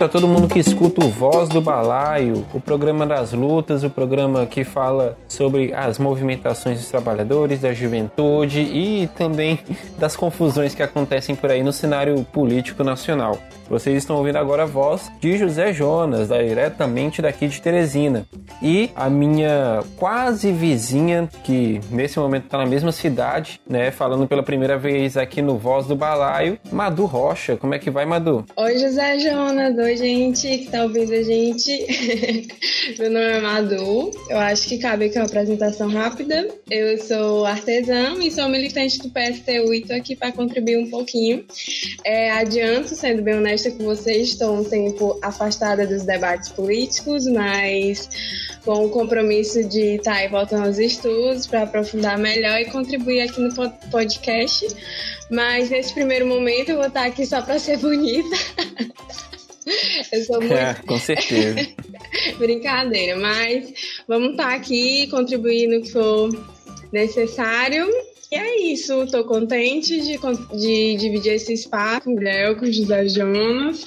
momento a todo mundo que escuta o Voz do Balaio, o programa das lutas, o programa que fala sobre as movimentações dos trabalhadores, da juventude e também das confusões que acontecem por aí no cenário político nacional. Vocês estão ouvindo agora a voz de José Jonas, diretamente daqui de Teresina. E a minha quase vizinha, que nesse momento está na mesma cidade, né, falando pela primeira vez aqui no Voz do Balaio, Madu Rocha. Como é que vai, Madu? Oi, José Jonas. Oi, gente que está ouvindo a gente. Meu nome é Madu. Eu acho que cabe aqui uma apresentação rápida. Eu sou artesã e sou militante do PSTU e estou aqui para contribuir um pouquinho. É, adianto, sendo bem honesta, com vocês, estou um tempo afastada dos debates políticos, mas com o compromisso de estar aí voltando aos estudos para aprofundar melhor e contribuir aqui no podcast. Mas nesse primeiro momento eu vou estar aqui só para ser bonita. eu sou muito. É, com certeza. Brincadeira, mas vamos estar aqui contribuindo no que for necessário e é isso, tô contente de, de dividir esse espaço com o Léo, com o José Jonas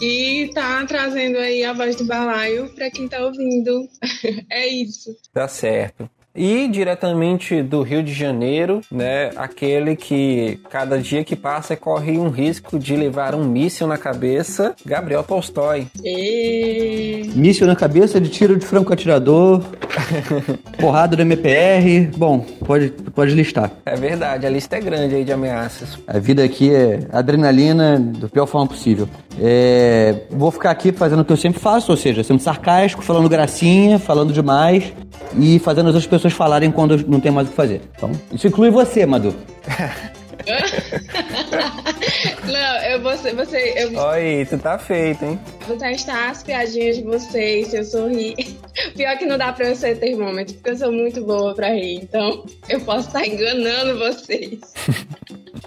e tá trazendo aí a voz do balaio para quem tá ouvindo. é isso. Tá certo. E diretamente do Rio de Janeiro, né, aquele que cada dia que passa corre um risco de levar um míssil na cabeça, Gabriel Tolstói. E... Míssil na cabeça de tiro de franco atirador, porrada do MPR, bom, pode, pode listar. É verdade, a lista é grande aí de ameaças. A vida aqui é adrenalina do pior forma possível. É, vou ficar aqui fazendo o que eu sempre faço, ou seja, sendo sarcástico, falando gracinha, falando demais e fazendo as outras pessoas falarem quando não tem mais o que fazer. Então, isso inclui você, Madu. não, ser. Você, eu... Oi, tu tá feito, hein? Vou testar as piadinhas de vocês, se eu sorrir. Pior que não dá pra eu ser termômetro, porque eu sou muito boa pra rir. Então, eu posso estar enganando vocês.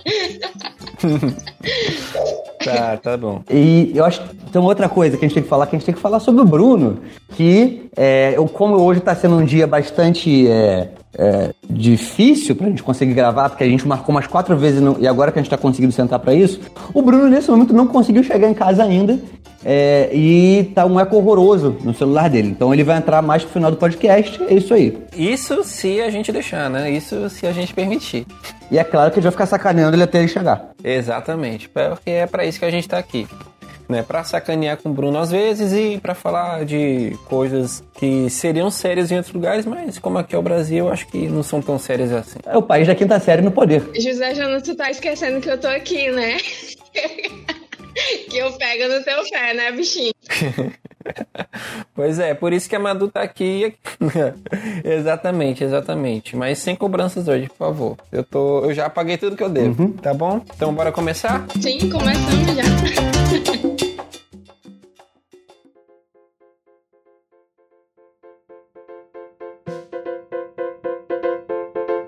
tá, tá bom. E eu acho que tem outra coisa que a gente tem que falar, que a gente tem que falar sobre o Bruno, que é, eu, como hoje está sendo um dia bastante é, é, difícil pra gente conseguir gravar, porque a gente marcou umas quatro vezes no, e agora que a gente tá conseguindo sentar para isso, o Bruno nesse momento não conseguiu chegar em casa ainda é, e tá um eco horroroso no celular dele. Então ele vai entrar mais pro final do podcast, é isso aí. Isso se a gente deixar, né? Isso se a gente permitir. E é claro que a gente vai ficar sacaneando ele até ele chegar. Exatamente, porque é para isso que a gente tá aqui né, para sacanear com o Bruno às vezes e para falar de coisas que seriam sérias em outros lugares, mas como aqui é o Brasil, eu acho que não são tão sérias assim. É o país da quinta série no poder. José Jonas, tu tá esquecendo que eu tô aqui, né? que eu pego no teu pé, né, bichinho? pois é, por isso que a Madu tá aqui. exatamente, exatamente. Mas sem cobranças hoje, por favor. Eu, tô, eu já paguei tudo que eu devo, uhum. tá bom? Então bora começar? Sim, começamos já.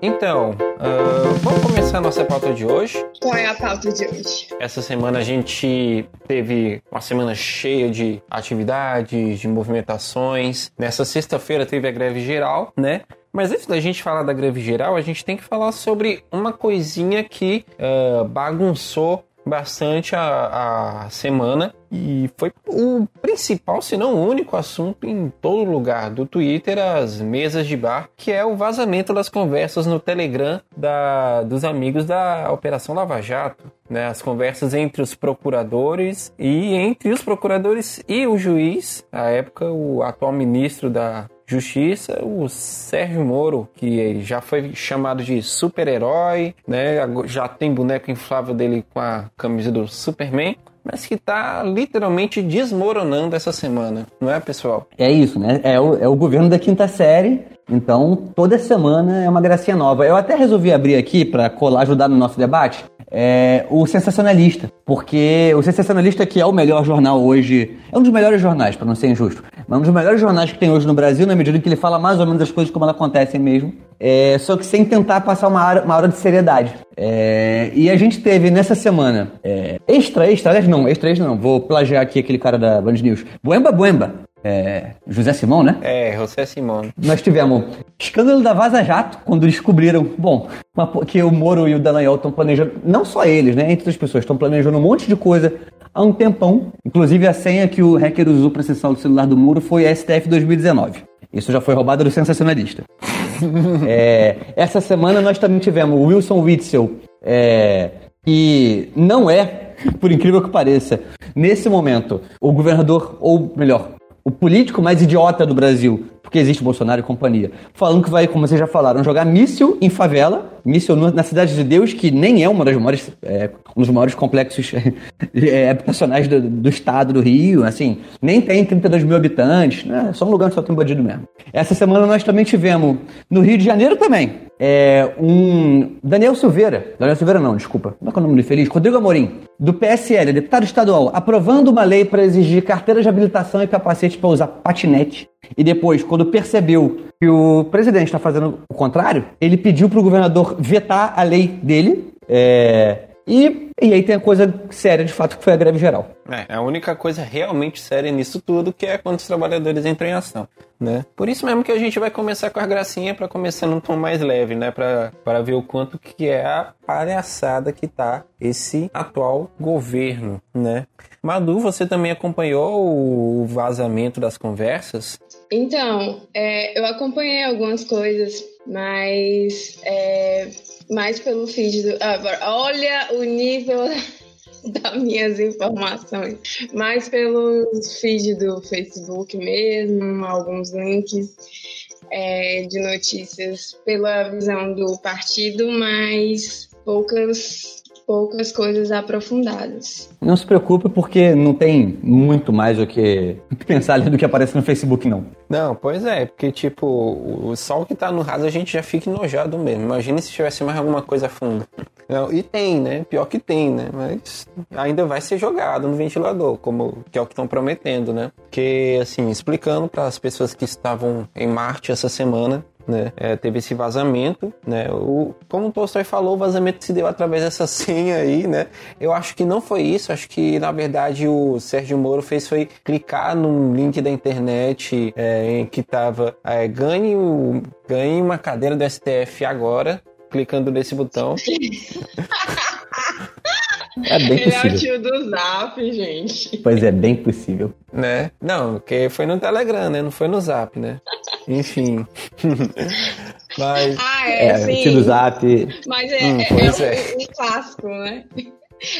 Então, uh, vamos começar a nossa pauta de hoje. Qual é a pauta de hoje? Essa semana a gente teve uma semana cheia de atividades, de movimentações. Nessa sexta-feira teve a greve geral, né? Mas antes da gente falar da greve geral, a gente tem que falar sobre uma coisinha que uh, bagunçou bastante a, a semana e foi o principal, se não o único assunto em todo lugar do Twitter, as mesas de bar, que é o vazamento das conversas no Telegram da, dos amigos da Operação Lava Jato. Né, as conversas entre os procuradores e entre os procuradores e o juiz, à época o atual ministro da Justiça, o Sérgio Moro, que já foi chamado de super-herói, né? Já tem boneco inflável dele com a camisa do Superman mas que está literalmente desmoronando essa semana, não é, pessoal? É isso, né? É o, é o governo da quinta série. Então, toda semana é uma gracinha nova. Eu até resolvi abrir aqui para colar, ajudar no nosso debate, é o Sensacionalista. Porque o Sensacionalista, que é o melhor jornal hoje, é um dos melhores jornais, para não ser injusto, mas um dos melhores jornais que tem hoje no Brasil, na medida em que ele fala mais ou menos as coisas como elas acontecem mesmo, é, só que sem tentar passar uma hora, uma hora de seriedade. É, e a gente teve nessa semana é, extra, extra, aliás, não, extra, extra não, vou plagiar aqui aquele cara da Band News, Buemba Buemba. É, José Simão, né? É, José Simão. Nós tivemos escândalo da Vaza Jato, quando descobriram, bom, que o Moro e o Dallagnol estão planejando, não só eles, né, entre as pessoas, estão planejando um monte de coisa há um tempão. Inclusive a senha que o hacker usou para acessar o celular do Moro foi STF 2019. Isso já foi roubado do sensacionalista. é, essa semana nós também tivemos o Wilson Witzel, é, que não é, por incrível que pareça, nesse momento, o governador, ou melhor, o político mais idiota do Brasil, porque existe Bolsonaro e companhia, falando que vai, como vocês já falaram, jogar míssil em favela, míssil na Cidade de Deus, que nem é uma das maiores, é, um dos maiores complexos é, habitacionais do, do, estado do Rio, assim, nem tem 32 mil habitantes, né? Só um lugar onde só tem bandido mesmo. Essa semana nós também tivemos, no Rio de Janeiro também, é, um Daniel Silveira, Daniel Silveira não, desculpa, como é que é o nome do infeliz? Rodrigo Amorim, do PSL, deputado estadual, aprovando uma lei para exigir carteira de habilitação e capacete para usar patinete. E depois, quando percebeu que o presidente está fazendo o contrário, ele pediu para o governador vetar a lei dele. É, e, e aí tem a coisa séria, de fato, que foi a greve geral. É, a única coisa realmente séria nisso tudo que é quando os trabalhadores entram em ação, né? Por isso mesmo que a gente vai começar com as gracinhas para começar num tom mais leve, né? Para ver o quanto que é a palhaçada que tá esse atual governo, né? Madu, você também acompanhou o vazamento das conversas? Então, é, eu acompanhei algumas coisas, mas é, mais pelo feed do. Ah, olha o nível das minhas informações. Mais pelo feed do Facebook mesmo, alguns links é, de notícias pela visão do partido, mas poucas poucas coisas aprofundadas. Não se preocupe porque não tem muito mais o que pensar ali do que aparece no Facebook, não. Não, pois é, porque tipo, o sol que tá no raso a gente já fica enojado mesmo. Imagina se tivesse mais alguma coisa funda. Não, e tem, né? Pior que tem, né? Mas ainda vai ser jogado no ventilador, como que é o que estão prometendo, né? Que assim, explicando para as pessoas que estavam em Marte essa semana, né? É, teve esse vazamento, né? O, como o Tolstói falou, o vazamento se deu através dessa senha aí, né? Eu acho que não foi isso, acho que na verdade o Sérgio Moro fez foi clicar num link da internet é, em que tava é, ganhe, ganhe uma cadeira do STF agora, clicando nesse botão. É bem possível. Ele é o tio do Zap, gente. Pois é, bem possível. Né? Não, porque foi no Telegram, né? Não foi no Zap, né? Enfim. Mas... Ah, é, é sim. O tio do Zap. Mas é, hum, é, é, um, um clássico, né?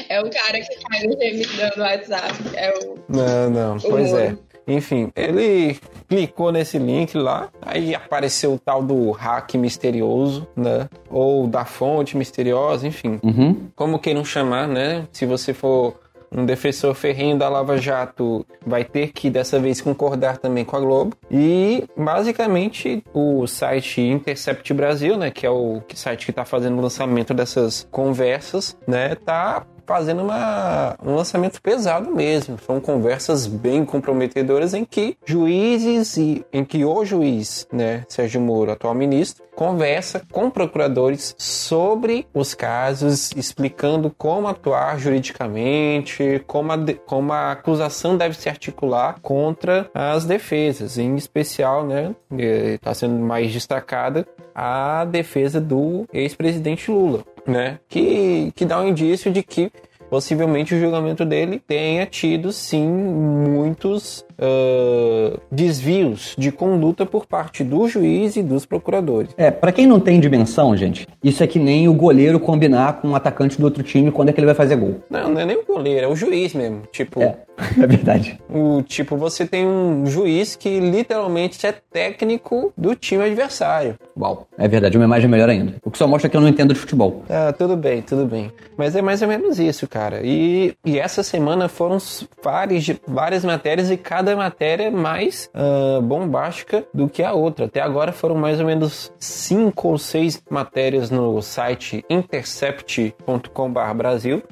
É o cara que faz o gemidão no WhatsApp. É o... Não, não, o pois é. Enfim, ele clicou nesse link lá, aí apareceu o tal do hack misterioso, né? Ou da fonte misteriosa, enfim. Uhum. Como queiram chamar, né? Se você for um defensor ferrenho da Lava Jato vai ter que dessa vez concordar também com a Globo. E basicamente o site Intercept Brasil, né, que é o site que está fazendo o lançamento dessas conversas, né, tá fazendo uma, um lançamento pesado mesmo. São conversas bem comprometedoras em que juízes e em que o juiz, né, Sérgio Moro, atual ministro, conversa com procuradores sobre os casos, explicando como atuar juridicamente, como a, como a acusação deve se articular contra as defesas, em especial, né, está sendo mais destacada a defesa do ex-presidente Lula né? Que, que dá um indício de que possivelmente o julgamento dele tenha tido sim muitos uh, desvios de conduta por parte do juiz e dos procuradores. É, para quem não tem dimensão, gente, isso é que nem o goleiro combinar com o um atacante do outro time quando é que ele vai fazer gol. Não, não é nem o goleiro, é o juiz mesmo. Tipo, é, é verdade. O tipo, você tem um juiz que literalmente é técnico do time adversário. Uau, é verdade, uma imagem melhor ainda. O que só mostra que eu não entendo de futebol. Ah, tudo bem, tudo bem. Mas é mais ou menos isso, cara. E, e essa semana foram várias, várias matérias e cada cada matéria mais uh, bombástica do que a outra. Até agora foram mais ou menos cinco ou seis matérias no site intercept.com.br Brasil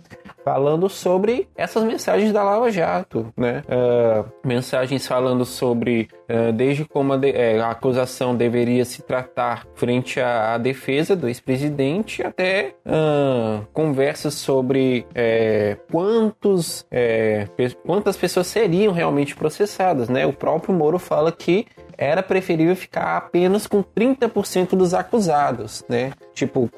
falando sobre essas mensagens da Lava Jato, né? Uh, mensagens falando sobre uh, desde como a, de, é, a, acusação deveria se tratar frente à, à defesa do ex-presidente até uh, conversas sobre quantos é, quantas pessoas seriam realmente processadas, né? O próprio Moro fala que era preferível ficar apenas com 30% dos acusados, né? Tipo,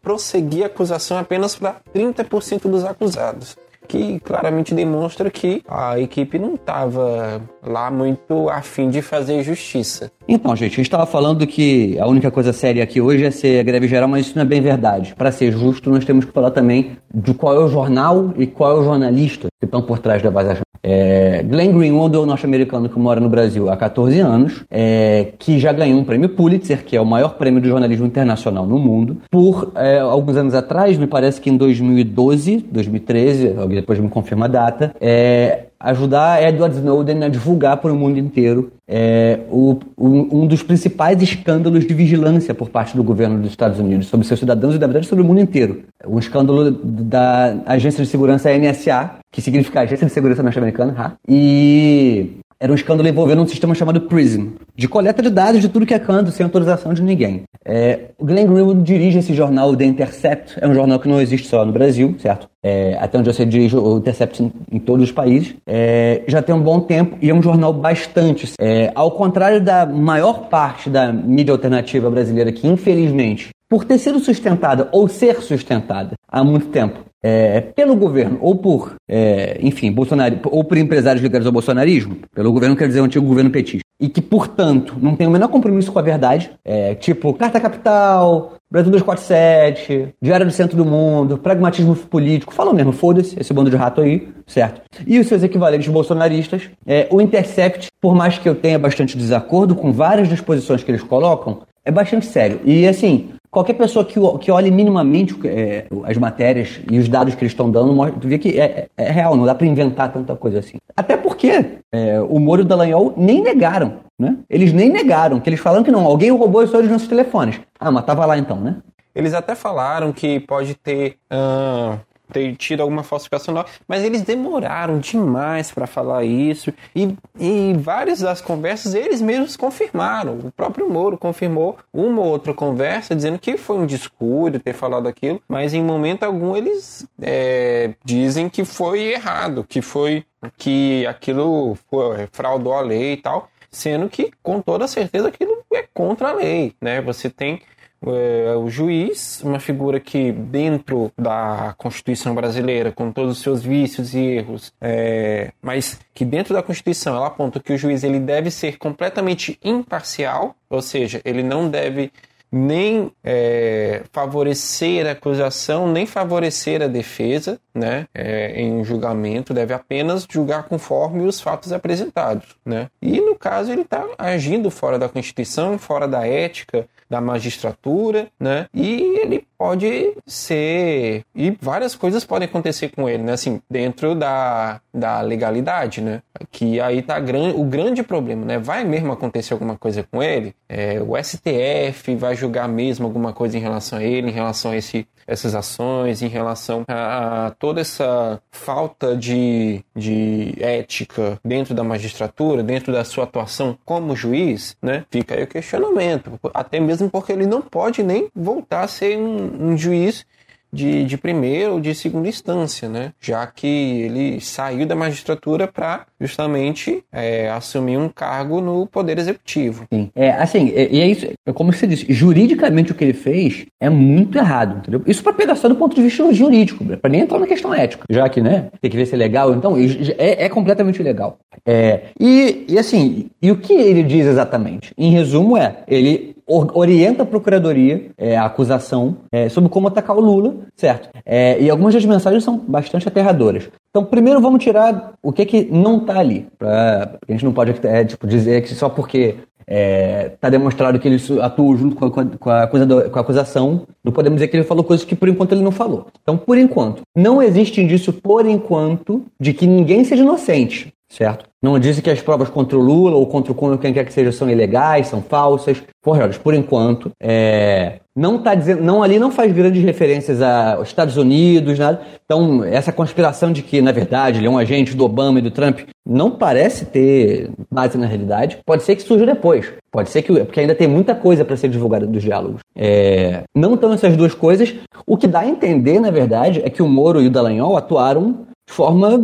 prosseguir a acusação apenas para 30% dos acusados que claramente demonstra que a equipe não estava lá muito afim de fazer justiça. Então, gente, a gente estava falando que a única coisa séria aqui hoje é ser greve geral, mas isso não é bem verdade. Para ser justo, nós temos que falar também de qual é o jornal e qual é o jornalista que estão por trás da Vaza é, Glenn Greenwald é um norte-americano que mora no Brasil há 14 anos, é, que já ganhou um prêmio Pulitzer, que é o maior prêmio de jornalismo internacional no mundo, por é, alguns anos atrás, me parece que em 2012, 2013, alguém depois me confirma a data, é, ajudar Edward Snowden a divulgar para o mundo inteiro é, o, um dos principais escândalos de vigilância por parte do governo dos Estados Unidos sobre seus cidadãos e, na verdade, sobre o mundo inteiro. O escândalo da Agência de Segurança NSA, que significa Agência de Segurança Norte-Americana, e era um escândalo envolvendo um sistema chamado PRISM, de coleta de dados de tudo que é canto, sem autorização de ninguém. É, o Glenn Greenwald dirige esse jornal, The Intercept, é um jornal que não existe só no Brasil, certo? É, até onde sei, dirige o Intercept em, em todos os países. É, já tem um bom tempo e é um jornal bastante. É, ao contrário da maior parte da mídia alternativa brasileira, que infelizmente, por ter sido sustentada ou ser sustentada há muito tempo, é, pelo governo ou por, é, enfim, Bolsonaro, ou por empresários ligados ao bolsonarismo, pelo governo quer dizer o antigo governo petista, e que, portanto, não tem o menor compromisso com a verdade, é, tipo Carta Capital, Brasil 247, Diário do Centro do Mundo, pragmatismo político, falam mesmo, foda-se, esse bando de rato aí, certo? E os seus equivalentes bolsonaristas, é, o Intercept, por mais que eu tenha bastante desacordo com várias das posições que eles colocam, é bastante sério. E assim, qualquer pessoa que, que olhe minimamente é, as matérias e os dados que eles estão dando, tu vê que é, é, real, não dá para inventar tanta coisa assim. Até porque é, o Moro e o Dallagnol nem negaram, né? Eles nem negaram, que eles falaram que não, alguém roubou as suas nossos telefones. Ah, mas tava lá então, né? Eles até falaram que pode ter uh, ter tido alguma falsificação, mas eles demoraram demais para falar isso e em várias das conversas eles mesmos confirmaram. O próprio Moro confirmou uma ou outra conversa dizendo que foi um descuido ter falado aquilo, mas em momento algum eles é, dizem que foi errado, que foi que aquilo foi, fraudou a lei e tal, sendo que com toda certeza aquilo é contra a lei, né? Você tem é, o juiz, uma figura que dentro da Constituição brasileira, com todos os seus vícios e erros, é, mas que dentro da Constituição ela aponta que o juiz ele deve ser completamente imparcial, ou seja, ele não deve nem é, favorecer a acusação, nem favorecer a defesa, né, é, em um julgamento, deve apenas julgar conforme os fatos apresentados, né. E no caso ele está agindo fora da Constituição, fora da ética da magistratura, né, e ele pode ser e várias coisas podem acontecer com ele, né, assim dentro da, da legalidade, né, que aí tá gran, o grande problema, né, vai mesmo acontecer alguma coisa com ele, é, o STF vai julgar mesmo alguma coisa em relação a ele, em relação a esse essas ações, em relação a, a toda essa falta de, de ética dentro da magistratura, dentro da sua atuação como juiz, né? Fica aí o questionamento. Até mesmo porque ele não pode nem voltar a ser um, um juiz de, de primeira ou de segunda instância, né? Já que ele saiu da magistratura para justamente é, assumir um cargo no Poder Executivo. Sim. É, assim, e é, é, isso, é como você disse, juridicamente o que ele fez é muito errado, entendeu? Isso para pegar só do ponto de vista jurídico, para nem entrar na questão ética, já que, né, tem que ver se é legal, então é, é completamente ilegal. É, e, e assim, e o que ele diz exatamente? Em resumo é, ele orienta a procuradoria, é, a acusação, é, sobre como atacar o Lula, certo? É, e algumas das mensagens são bastante aterradoras. Então, primeiro vamos tirar o que que não está ali. Pra, a gente não pode é, tipo, dizer que só porque está é, demonstrado que ele atuou junto com a, com, a com a acusação, não podemos dizer que ele falou coisas que por enquanto ele não falou. Então, por enquanto, não existe indício, por enquanto, de que ninguém seja inocente certo? Não disse que as provas contra o Lula ou contra o quem quer que seja são ilegais, são falsas. Forjadas, por enquanto. É, não tá dizendo, não ali não faz grandes referências aos Estados Unidos, nada. Então, essa conspiração de que, na verdade, ele é um agente do Obama e do Trump, não parece ter base na realidade. Pode ser que surja depois. Pode ser que, porque ainda tem muita coisa para ser divulgada dos diálogos. É, não estão essas duas coisas. O que dá a entender, na verdade, é que o Moro e o Dallagnol atuaram forma.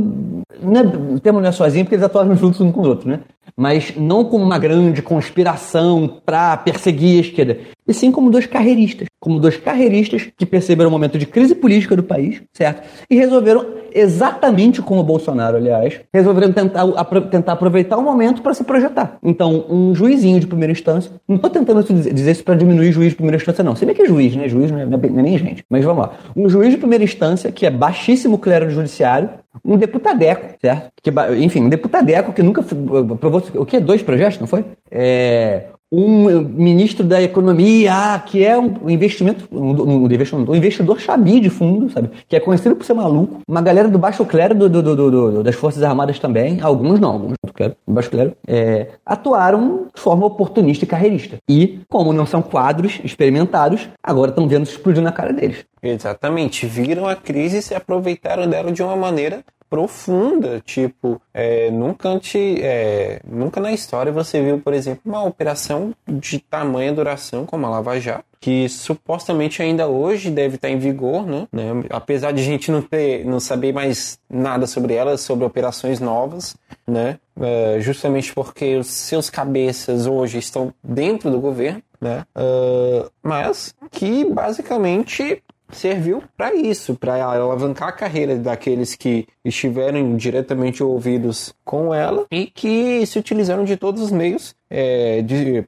Né, o termo não é sozinho porque eles atuaram juntos um com o outro, né? Mas não como uma grande conspiração para perseguir a esquerda, e sim como dois carreiristas. Como dois carreiristas que perceberam o momento de crise política do país, certo? E resolveram, exatamente como o Bolsonaro, aliás, resolveram tentar, tentar aproveitar o momento para se projetar. Então, um juizinho de primeira instância, não estou tentando dizer isso para diminuir juiz de primeira instância, não. Se bem que é juiz, né? Juiz não é, não é nem gente. Mas vamos lá. Um juiz de primeira instância, que é baixíssimo clero do judiciário, um deputadeco, certo? Que, enfim, um deputadeco que nunca provou. O que? Dois projetos, não foi? É, um ministro da economia que é um investimento, um, um, investidor chabi de fundo, sabe? Que é conhecido por ser maluco. Uma galera do baixo clero do, do, do, das Forças Armadas também, alguns não, alguns do, clero, do baixo clero, é, atuaram de forma oportunista e carreirista. E, como não são quadros experimentados, agora estão vendo explodir na cara deles. Exatamente. Viram a crise e se aproveitaram dela de uma maneira profunda, tipo, é, nunca, antes, é, nunca na história você viu, por exemplo, uma operação de tamanha duração como a Lava Jato, que supostamente ainda hoje deve estar em vigor, né? né? Apesar de a gente não ter, não saber mais nada sobre ela, sobre operações novas, né? É, justamente porque os seus cabeças hoje estão dentro do governo, né? Uh, mas que basicamente serviu para isso, para alavancar a carreira daqueles que estiveram diretamente ouvidos com ela e que se utilizaram de todos os meios é,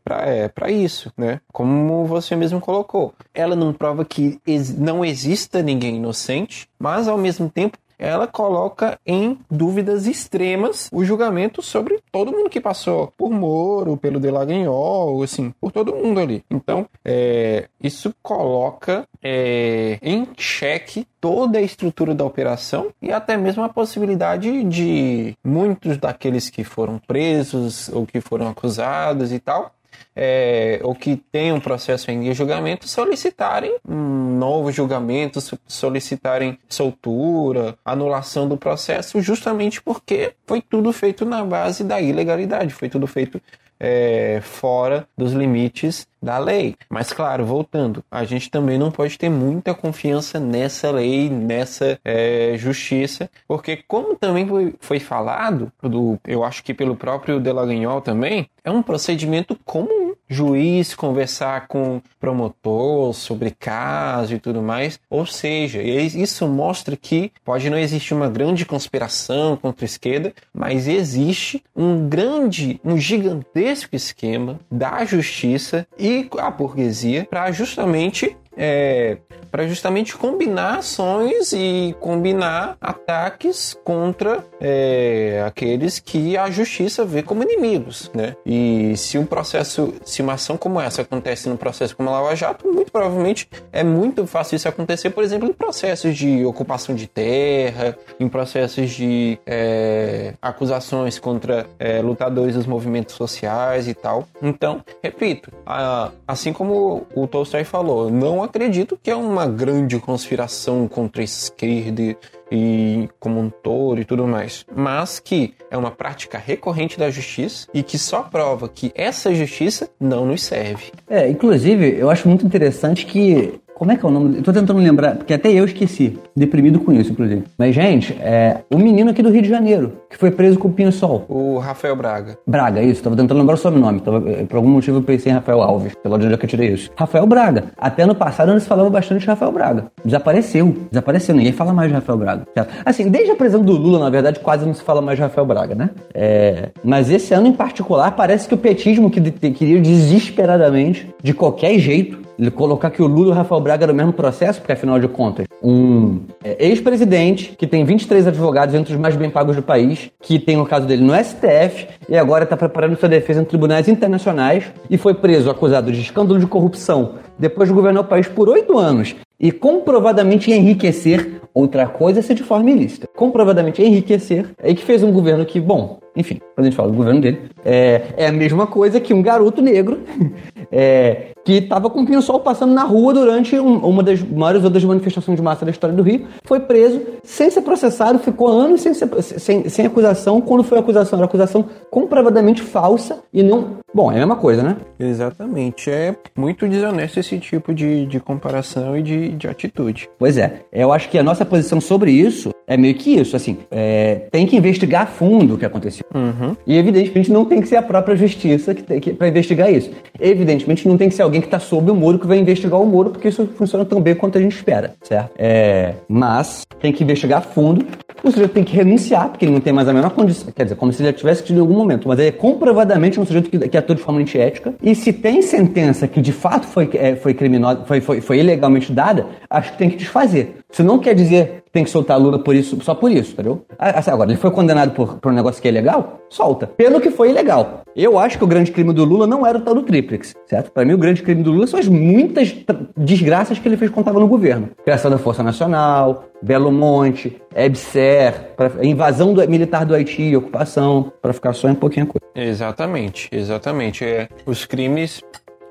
para é, isso, né? Como você mesmo colocou. Ela não prova que não exista ninguém inocente, mas ao mesmo tempo ela coloca em dúvidas extremas o julgamento sobre todo mundo que passou por Moro, pelo Delagnol, assim, por todo mundo ali. Então, é, isso coloca é, em xeque toda a estrutura da operação e até mesmo a possibilidade de muitos daqueles que foram presos ou que foram acusados e tal é, ou que tem um processo em julgamento solicitarem um novo julgamento, solicitarem soltura, anulação do processo, justamente porque foi tudo feito na base da ilegalidade, foi tudo feito é, fora dos limites da lei. Mas, claro, voltando, a gente também não pode ter muita confiança nessa lei, nessa é, justiça, porque, como também foi, falado, do, eu acho que pelo próprio Delagnol também, é um procedimento comum. Juiz conversar com promotor sobre caso e tudo mais. Ou seja, isso mostra que pode não existir uma grande conspiração contra a esquerda, mas existe um grande, um gigantesco esquema da justiça e a burguesia para justamente é, para justamente combinar ações e combinar ataques contra é, aqueles que a justiça vê como inimigos, né? E se um processo, se uma ação como essa acontece num processo como a Lava Jato, muito provavelmente é muito fácil isso acontecer, por exemplo, em processos de ocupação de terra, em processos de é, acusações contra é, lutadores dos movimentos sociais e tal. Então, repito, a, assim como o Tolstói falou, não acredito que é uma grande conspiração contra a esquerda e como um todo e tudo mais, mas que é uma prática recorrente da justiça e que só prova que essa justiça não nos serve. É, inclusive, eu acho muito interessante que como é que é o nome? Eu tô tentando lembrar, porque até eu esqueci. Deprimido com isso, inclusive. Mas, gente, é o menino aqui do Rio de Janeiro, que foi preso com o Pinho-Sol. O Rafael Braga. Braga, isso. Tava tentando lembrar o sobrenome. Tava, eh, por algum motivo eu pensei em Rafael Alves, pela onde é que eu tirei isso. Rafael Braga. Até no passado eles falavam bastante de Rafael Braga. Desapareceu. Desapareceu. Ninguém fala mais de Rafael Braga. Assim, desde a prisão do Lula, na verdade, quase não se fala mais de Rafael Braga, né? É... Mas esse ano em particular, parece que o petismo que queria desesperadamente, de qualquer jeito, colocar que o Lula e o Rafael Braga eram o mesmo processo, porque afinal de contas, um é, ex-presidente que tem 23 advogados entre os mais bem pagos do país, que tem o caso dele no STF e agora está preparando sua defesa em tribunais internacionais e foi preso acusado de escândalo de corrupção depois de governar o país por oito anos e comprovadamente enriquecer outra coisa é ser de forma ilícita. Comprovadamente enriquecer, é que fez um governo que, bom, enfim, quando a gente fala do governo dele, é, é a mesma coisa que um garoto negro é, que estava com o pinho-sol passando na rua durante um, uma das maiores outras manifestações de massa da história do Rio, foi preso sem ser processado, ficou anos sem, ser, sem, sem acusação. Quando foi acusação, era acusação comprovadamente falsa e não. Bom, é a mesma coisa, né? Exatamente. É muito desonesto esse tipo de, de comparação e de, de atitude. Pois é. Eu acho que a nossa posição sobre isso é meio que isso. Assim, é, tem que investigar a fundo o que aconteceu. Uhum. E evidentemente não tem que ser a própria justiça que que para investigar isso. Evidentemente não tem que ser alguém que está sob o muro que vai investigar o muro, porque isso funciona tão bem quanto a gente espera, certo? É, mas tem que investigar a fundo. O sujeito tem que renunciar, porque ele não tem mais a menor condição. Quer dizer, como se ele já tivesse tido em algum momento. Mas ele é comprovadamente um sujeito que, que atua de forma antiética. E se tem sentença que de fato foi, é, foi criminosa, foi, foi, foi ilegalmente dada, acho que tem que desfazer. Isso não quer dizer tem que soltar Lula por isso, só por isso, entendeu? Ah, assim, agora, ele foi condenado por, por um negócio que é ilegal? Solta. Pelo que foi ilegal. Eu acho que o grande crime do Lula não era o tal do Triplex, certo? Para mim, o grande crime do Lula são as muitas desgraças que ele fez estava no governo. Criação da Força Nacional, Belo Monte, EBSER, invasão do, militar do Haiti, ocupação, para ficar só em pouquinho coisa. Exatamente, exatamente. É, os crimes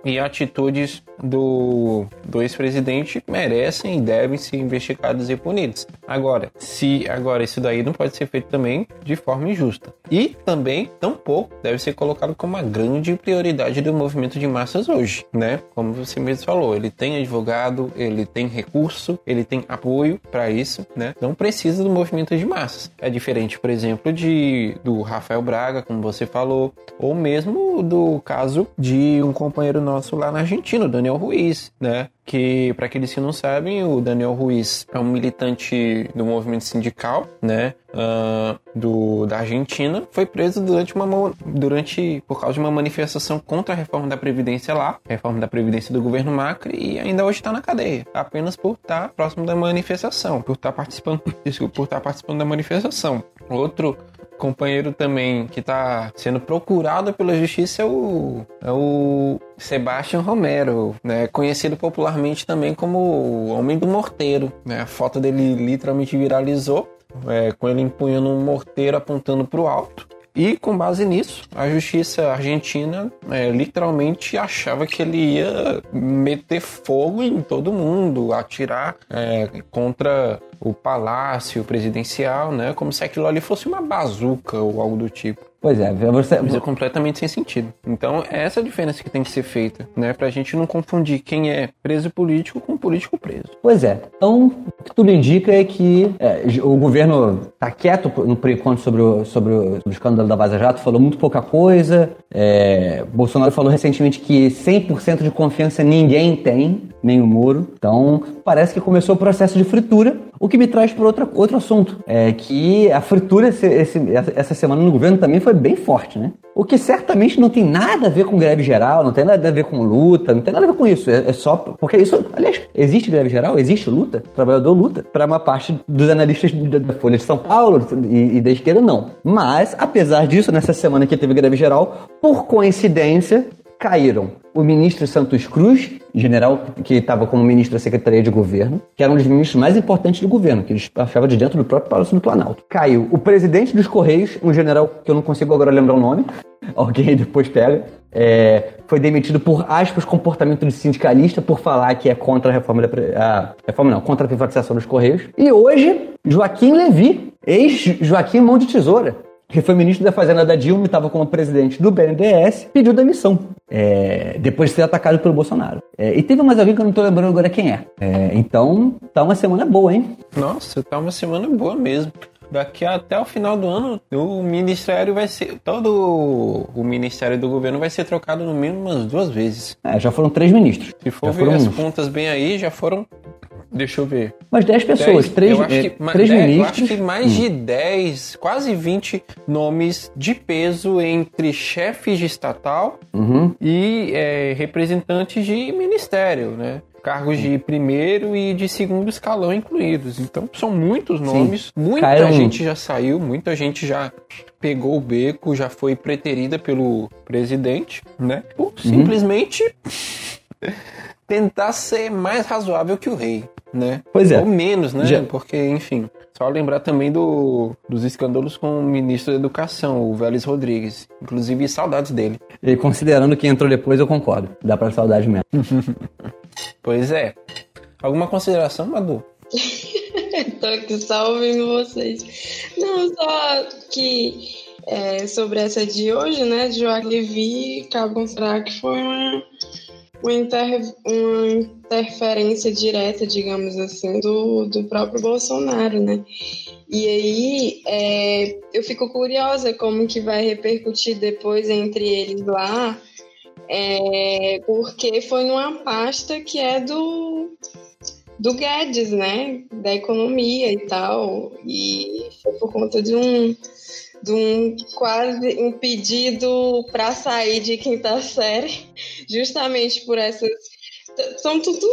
e atitudes do, do ex-presidente merecem e devem ser investigados e punidos. Agora, se agora isso daí não pode ser feito também de forma injusta. E também, tampouco, deve ser colocado como uma grande prioridade do movimento de massas hoje, né? Como você mesmo falou, ele tem advogado, ele tem recurso, ele tem apoio para isso, né? Não precisa do movimento de massas. É diferente, por exemplo, de do Rafael Braga, como você falou, ou mesmo do caso de um companheiro nosso lá na Argentina, o Daniel Ruiz, né? Que, para aqueles que não sabem, o Daniel Ruiz é um militante do movimento sindical, né? Uh, do, da Argentina, foi preso durante uma durante por causa de uma manifestação contra a reforma da previdência lá, reforma da previdência do governo Macri e ainda hoje está na cadeia, apenas por estar próximo da manifestação, por estar participando, desculpa, por estar participando da manifestação. Outro companheiro também que está sendo procurado pela justiça é o, é o Sebastian Romero, né? conhecido popularmente também como o Homem do Morteiro. Né? A foto dele literalmente viralizou, é, com ele empunhando um morteiro apontando para o alto. E com base nisso, a justiça argentina é, literalmente achava que ele ia meter fogo em todo mundo, atirar é, contra o palácio presidencial, né? Como se aquilo ali fosse uma bazuca ou algo do tipo. Pois é, você... Isso é completamente sem sentido. Então, é essa a diferença que tem que ser feita, né? Pra gente não confundir quem é preso político com político preso. Pois é. Então, o que tudo indica é que é, o governo tá quieto no por enquanto sobre o, sobre, o, sobre o escândalo da Vaza Jato, falou muito pouca coisa. É, Bolsonaro falou recentemente que 100% de confiança ninguém tem, nem o Moro. Então, parece que começou o processo de fritura, o que me traz para outro assunto. É que a fritura esse, esse, essa semana no governo também foi bem forte, né? O que certamente não tem nada a ver com greve geral, não tem nada a ver com luta, não tem nada a ver com isso. É, é só. Porque isso, aliás, existe greve geral, existe luta, o trabalhador luta. Para uma parte dos analistas da Folha de São Paulo e, e da esquerda, não. Mas, apesar disso, nessa semana que teve greve geral, por coincidência, caíram o ministro Santos Cruz, general que estava como ministro da Secretaria de Governo, que era um dos ministros mais importantes do governo, que ele achava de dentro do próprio Palácio do Planalto. Caiu o presidente dos Correios, um general que eu não consigo agora lembrar o nome, alguém depois pega, é, foi demitido por aspas comportamento de sindicalista por falar que é contra a reforma da a, reforma não, contra a privatização dos Correios. E hoje, Joaquim Levi, ex-Joaquim Mão de Tesoura, que foi ministro da Fazenda da Dilma e estava como presidente do BNDES, pediu demissão. É, depois de ser atacado pelo Bolsonaro. É, e teve mais alguém que eu não estou lembrando agora quem é. é. Então, tá uma semana boa, hein? Nossa, tá uma semana boa mesmo. Daqui até o final do ano, o ministério vai ser. Todo o ministério do governo vai ser trocado no mínimo umas duas vezes. É, já foram três ministros. Se for já ver as contas bem aí, já foram Deixa eu ver. Mas 10 pessoas, 10, três, eu acho é, que, três ministros. Eu acho que mais de 10, quase 20 nomes de peso entre chefes de estatal Uhum. e é, representantes de ministério, né? Cargos de primeiro e de segundo escalão incluídos. Então são muitos nomes, muita Caíram- gente já saiu, muita gente já pegou o beco, já foi preterida pelo presidente, né? Por simplesmente tentar ser mais razoável que o rei, né? Pois é. Ou menos, né? Já- Porque, enfim. Só lembrar também do, dos escândalos com o ministro da Educação, o Vélez Rodrigues. Inclusive, saudades dele. E considerando que entrou depois, eu concordo. Dá pra saudade mesmo. Pois é. Alguma consideração, Madu? Tô aqui só ouvindo vocês. Não, só que é, sobre essa de hoje, né, de Joaquim Levi, cabe considerar que foi uma, uma, inter- uma interferência direta, digamos assim, do, do próprio Bolsonaro, né? E aí, é, eu fico curiosa como que vai repercutir depois entre eles lá, é, porque foi numa pasta que é do do Guedes, né? Da economia e tal. E foi por conta de um, de um quase um pedido para sair de quinta série, justamente por essas. São tudo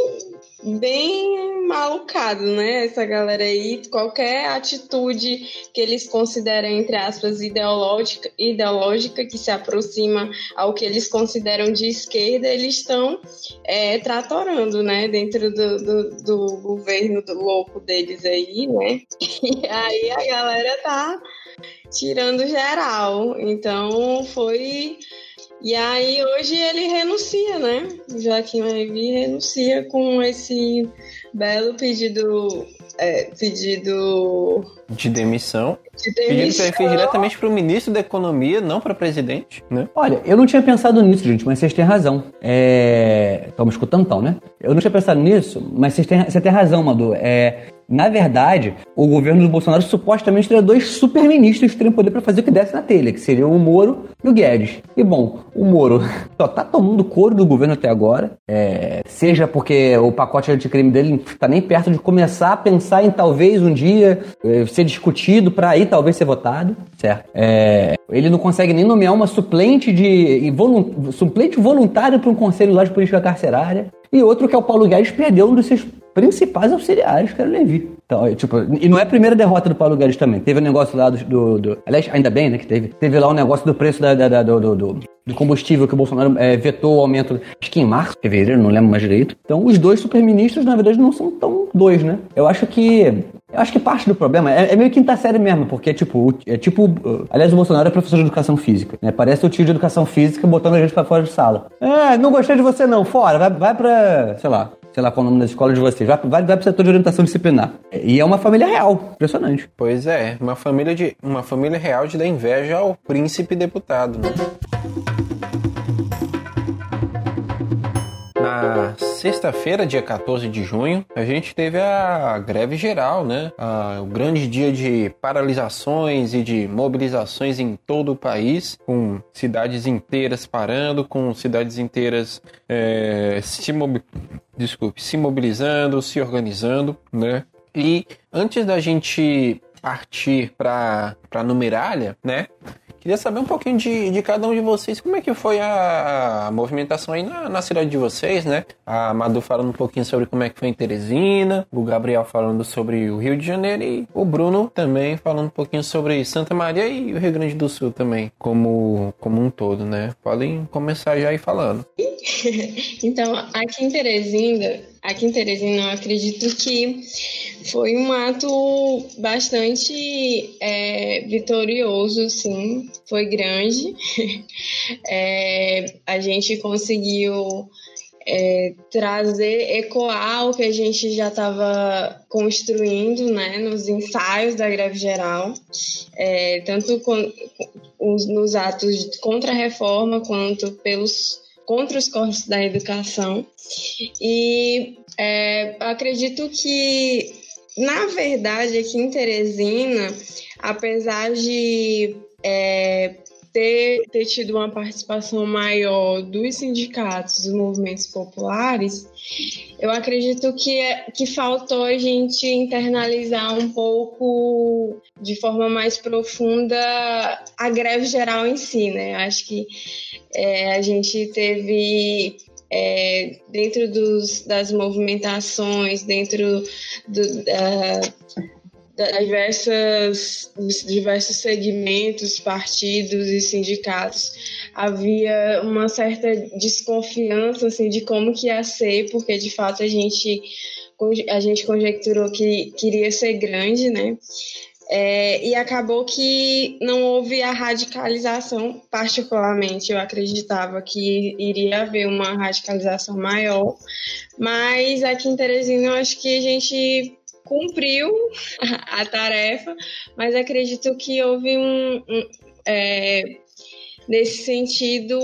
bem malucado, né? Essa galera aí, qualquer atitude que eles consideram, entre aspas, ideológica, ideológica que se aproxima ao que eles consideram de esquerda, eles estão é, tratorando, né? Dentro do, do, do governo do louco deles aí, né? E aí a galera tá tirando geral. Então foi. E aí hoje ele renuncia, né? Joaquim Levi renuncia com esse belo pedido. é, pedido De demissão. de Pedido que demissão. ele fez diretamente para o ministro da Economia, não para presidente, né? Olha, eu não tinha pensado nisso, gente, mas vocês têm razão. É... Estamos escutando então, né? Eu não tinha pensado nisso, mas vocês têm, você tem razão, Madu. É... Na verdade, o governo do Bolsonaro supostamente teria dois superministros que teriam poder para fazer o que desce na telha, que seriam o Moro e o Guedes. E bom, o Moro só tá tomando couro do governo até agora, é, seja porque o pacote anticrime dele está nem perto de começar a pensar em talvez um dia é, ser discutido para aí talvez ser votado, certo? É, ele não consegue nem nomear uma suplente de suplente voluntária para um conselho lá de política carcerária. E outro que é o Paulo Guedes perdeu um dos seus principais auxiliares, que era o Levi. Então, é, tipo, e não é a primeira derrota do Paulo Guedes também. Teve o negócio lá do, do, do- Aliás, ainda bem, né, que teve. Teve lá o negócio do preço da, da- da- do, do- do- do combustível que o Bolsonaro é, vetou o aumento, acho que em março, fevereiro, não lembro mais direito. Então, os dois superministros, na verdade, não são tão dois, né? Eu acho que. Eu acho que parte do problema é, é meio quinta série mesmo, porque é tipo, é tipo. uh, Aliás, o Bolsonaro é professor de educação física, né? Parece o tio de educação física botando a gente pra fora de sala. É, não gostei de você não, fora, vai, vai pra. sei lá. Sei lá qual é o nome da escola de vocês. Vai, vai, vai pro setor de orientação disciplinar. E é uma família real. Impressionante. Pois é, uma família de uma família real de dar inveja ao príncipe deputado, né? Na sexta-feira, dia 14 de junho, a gente teve a greve geral, né? Ah, o grande dia de paralisações e de mobilizações em todo o país, com cidades inteiras parando, com cidades inteiras eh, se, Desculpe, se mobilizando, se organizando, né? E antes da gente partir para a numeralha, né? Queria saber um pouquinho de, de cada um de vocês, como é que foi a, a movimentação aí na, na cidade de vocês, né? A Madu falando um pouquinho sobre como é que foi em Teresina, o Gabriel falando sobre o Rio de Janeiro e o Bruno também falando um pouquinho sobre Santa Maria e o Rio Grande do Sul também, como, como um todo, né? Podem começar já aí falando. Então, aqui em Teresina, aqui em Teresina, eu acredito que foi um ato bastante é, vitorioso, sim. Foi grande. É, a gente conseguiu é, trazer, ecoar o que a gente já estava construindo, né, nos ensaios da greve geral, é, tanto com, os, nos atos contra a reforma quanto pelos contra os cortes da educação. E é, acredito que, na verdade, aqui em Teresina, apesar de é, ter, ter tido uma participação maior dos sindicatos, dos movimentos populares, eu acredito que, é, que faltou a gente internalizar um pouco, de forma mais profunda, a greve geral em si, né? Acho que é, a gente teve é, dentro dos, das movimentações, dentro do, da, das diversas, diversos segmentos, partidos e sindicatos, havia uma certa desconfiança assim, de como que ia ser, porque de fato a gente, a gente conjecturou que queria ser grande, né? É, e acabou que não houve a radicalização, particularmente. Eu acreditava que iria haver uma radicalização maior, mas aqui em Teresina eu acho que a gente cumpriu a, tarefa, mas acredito que houve um. um é, nesse sentido,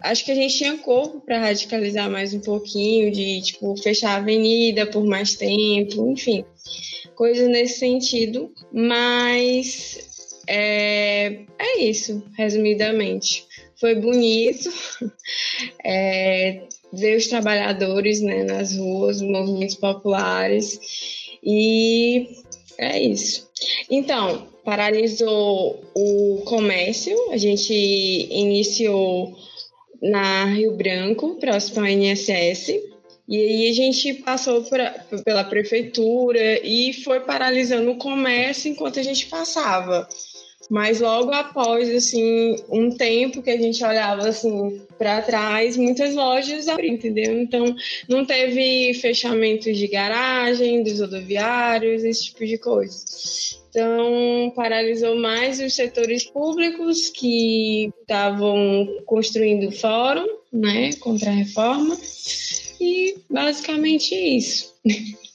acho que a gente tinha corpo para radicalizar mais um pouquinho, de tipo, fechar a avenida por mais tempo, enfim coisas nesse sentido, mas é, é isso, resumidamente. Foi bonito é, ver os trabalhadores né, nas ruas, movimentos populares, e é isso. Então, paralisou o comércio, a gente iniciou na Rio Branco, próximo ao INSS, e aí a gente passou pra, pela prefeitura e foi paralisando o comércio enquanto a gente passava. Mas logo após assim um tempo que a gente olhava assim para trás, muitas lojas abriram, entendeu? Então não teve fechamento de garagem, dos rodoviários, esse tipo de coisa. Então paralisou mais os setores públicos que estavam construindo fórum, né, contra a reforma e basicamente isso.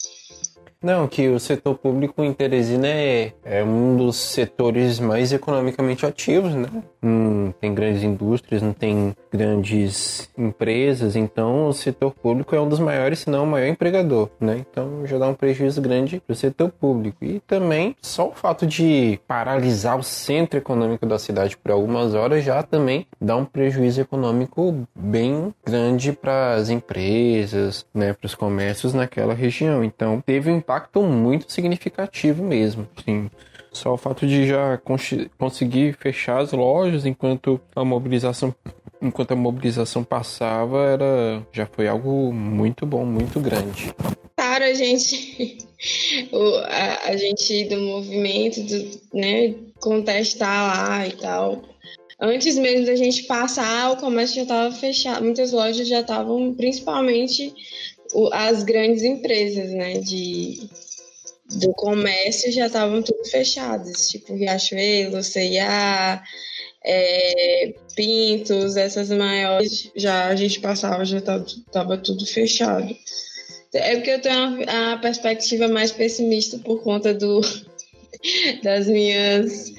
Não, que o setor público em Teresina é, é um dos setores mais economicamente ativos, né? Não tem grandes indústrias, não tem grandes empresas, então o setor público é um dos maiores, se não o maior empregador, né? Então já dá um prejuízo grande para o setor público. E também só o fato de paralisar o centro econômico da cidade por algumas horas já também dá um prejuízo econômico bem grande para as empresas, né, para os comércios naquela região. Então teve um impacto muito significativo mesmo. Sim. Só o fato de já conseguir fechar as lojas enquanto a mobilização enquanto a mobilização passava era já foi algo muito bom, muito grande. Claro, a gente o, a, a gente do movimento, do, né, contestar lá e tal. Antes mesmo da gente passar, o comércio já estava fechado. Muitas lojas já estavam, principalmente as grandes empresas, né, de, do comércio já estavam tudo fechadas, tipo Riachuelo, C&A, é, Pintos, essas maiores, já a gente passava, já estava tudo fechado. É porque eu tenho a, a perspectiva mais pessimista por conta do, das minhas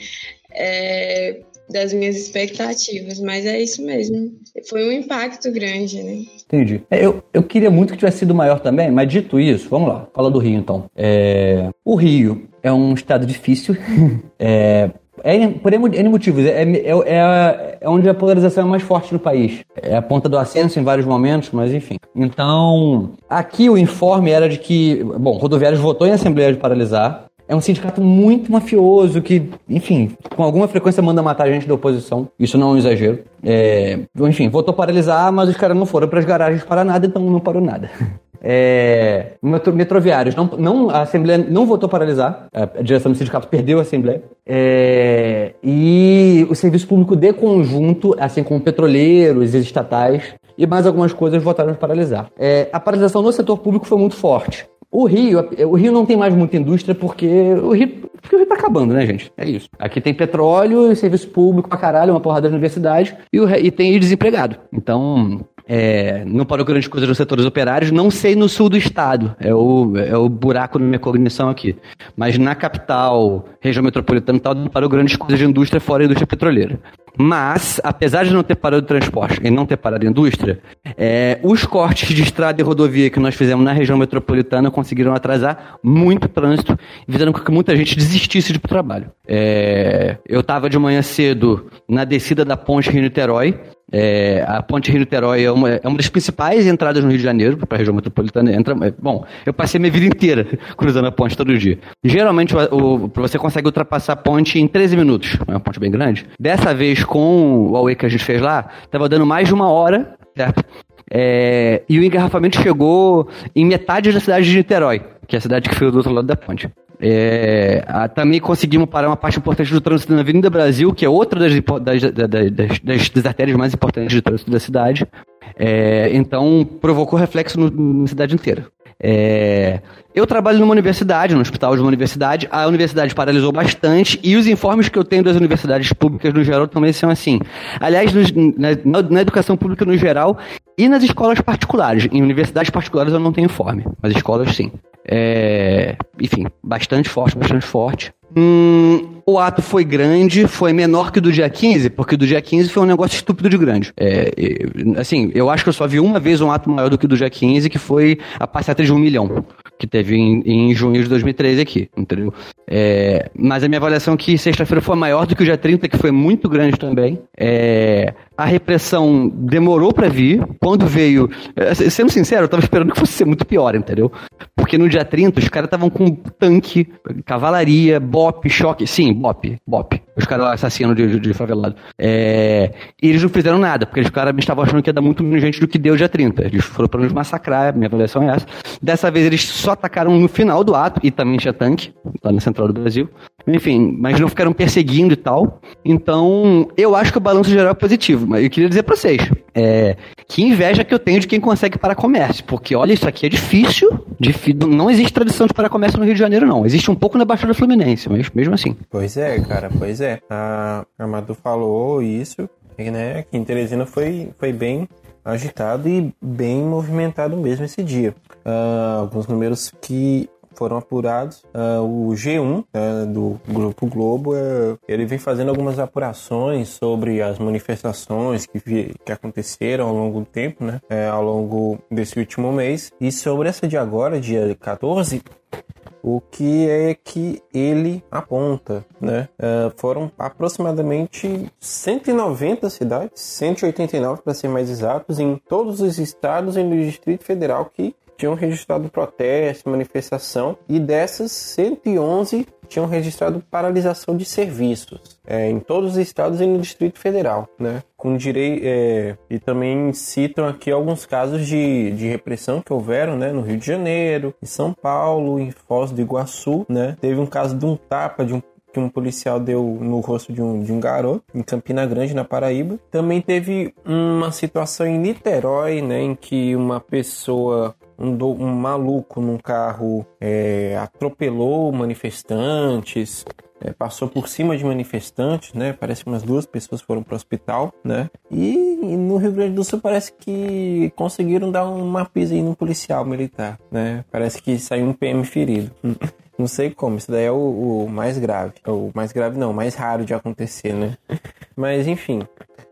é, das minhas expectativas, mas é isso mesmo. Foi um impacto grande, né? Entendi. É, eu, eu queria muito que tivesse sido maior também, mas dito isso, vamos lá, fala do Rio então. É, o Rio é um estado difícil. é, é, por N motivos, é, é, é, é, onde a polarização é mais forte no país. É a ponta do ascenso em vários momentos, mas enfim. Então, aqui o informe era de que, bom, Rodoviários votou em Assembleia de paralisar, é um sindicato muito mafioso que, enfim, com alguma frequência manda matar a gente da oposição. Isso não é um exagero. É, enfim, votou paralisar, mas os caras não foram para as garagens para nada, então não parou nada. É, metro, metroviários, não, não, a Assembleia não votou paralisar, a direção do sindicato perdeu a Assembleia. É, e o serviço público de conjunto, assim como petroleiros estatais, e mais algumas coisas votaram para paralisar. É, a paralisação no setor público foi muito forte. O Rio, o Rio não tem mais muita indústria porque o Rio, porque o Rio tá acabando, né, gente? É isso. Aqui tem petróleo e serviço público pra caralho, uma porrada de universidade e, o, e tem desempregado. Então, É, não parou grandes coisas nos setores operários. Não sei no sul do estado. É o, é o buraco na minha cognição aqui. Mas na capital, região metropolitana e tal, não parou grandes coisas de indústria fora a indústria petroleira. Mas, apesar de não ter parado o transporte e não ter parado a indústria, é, os cortes de estrada e rodovia que nós fizemos na região metropolitana conseguiram atrasar muito o trânsito e fizeram com que muita gente desistisse de ir para o trabalho. É, eu estava de manhã cedo na descida da ponte Rio-Niterói, é, a Ponte Rio-Niterói é uma, é uma das principais entradas no Rio de Janeiro, para a região metropolitana. Entra, é, bom, eu passei minha vida inteira cruzando a ponte todo dia. Geralmente o, o, você consegue ultrapassar a ponte em 13 minutos. É uma ponte bem grande. Dessa vez, com o Huawei que a gente fez lá, estava dando mais de uma hora, certo? É, e o engarrafamento chegou em metade da cidade de Niterói, que é a cidade que fica do outro lado da ponte. É, a, também conseguimos parar uma parte importante do trânsito na Avenida Brasil, que é outra das, das, das, das, das artérias mais importantes de trânsito da cidade. É, então, provocou reflexo no, na cidade inteira. É, eu trabalho numa universidade, no hospital de uma universidade. A universidade paralisou bastante e os informes que eu tenho das universidades públicas no geral também são assim. Aliás, nos, na, na, educação pública no geral e nas escolas particulares. Em universidades particulares eu não tenho informe, mas escolas sim. É, enfim, bastante forte, bastante forte. Hum, o ato foi grande, foi menor que o do dia 15, porque do dia 15 foi um negócio estúpido de grande. É, assim, eu acho que eu só vi uma vez um ato maior do que o do dia 15, que foi a passeata de um milhão, que teve em, em junho de 2013 aqui, entendeu? É, mas a minha avaliação é que sexta-feira foi maior do que o dia 30, que foi muito grande também. É, a repressão demorou para vir. Quando veio, é, sendo sincero, eu tava esperando que fosse ser muito pior, entendeu? Porque no dia 30 os caras estavam com tanque, cavalaria, bop, choque. Sim, bop, bop. Os caras assassinos de, de favelado. É, e eles não fizeram nada, porque os caras estavam achando que ia dar muito menos gente do que deu dia 30. Eles foram para nos massacrar, minha avaliação é essa. Dessa vez eles só atacaram no final do ato, e também tinha tanque, lá na central do Brasil. Enfim, mas não ficaram perseguindo e tal. Então, eu acho que o balanço geral é positivo. Mas eu queria dizer pra vocês, é, que inveja que eu tenho de quem consegue parar comércio. Porque, olha, isso aqui é difícil. difícil não existe tradição de parar comércio no Rio de Janeiro, não. Existe um pouco na Baixada Fluminense, mas mesmo assim. Pois é, cara, pois é. A Armado falou isso, né? Que em Teresina foi, foi bem agitado e bem movimentado mesmo esse dia. Uh, alguns números que foram apurados. Uh, o G1 uh, né, do Grupo Globo, uh, ele vem fazendo algumas apurações sobre as manifestações que, que aconteceram ao longo do tempo, né? É, ao longo desse último mês. E sobre essa de agora, dia 14, o que é que ele aponta, né? Uh, foram aproximadamente 190 cidades, 189 para ser mais exatos, em todos os estados e no Distrito Federal que tinham registrado protesto, manifestação, e dessas 111 tinham registrado paralisação de serviços é, em todos os estados e no Distrito Federal, né? Com direito é, e também citam aqui alguns casos de, de repressão que houveram, né? No Rio de Janeiro, em São Paulo, em Foz do Iguaçu, né? Teve um caso de um tapa de um que um policial deu no rosto de um, de um garoto em Campina Grande, na Paraíba. Também teve uma situação em Niterói, né, em que uma pessoa um, do, um maluco num carro é, atropelou manifestantes, é, passou por cima de manifestantes, né? Parece que umas duas pessoas foram para o hospital, né? E, e, no Rio Grande do Sul parece que conseguiram dar uma pisa aí no policial militar, né? Parece que saiu um PM ferido. Não sei como, isso daí é o, o mais grave. O mais grave não, o mais raro de acontecer, né? Mas enfim,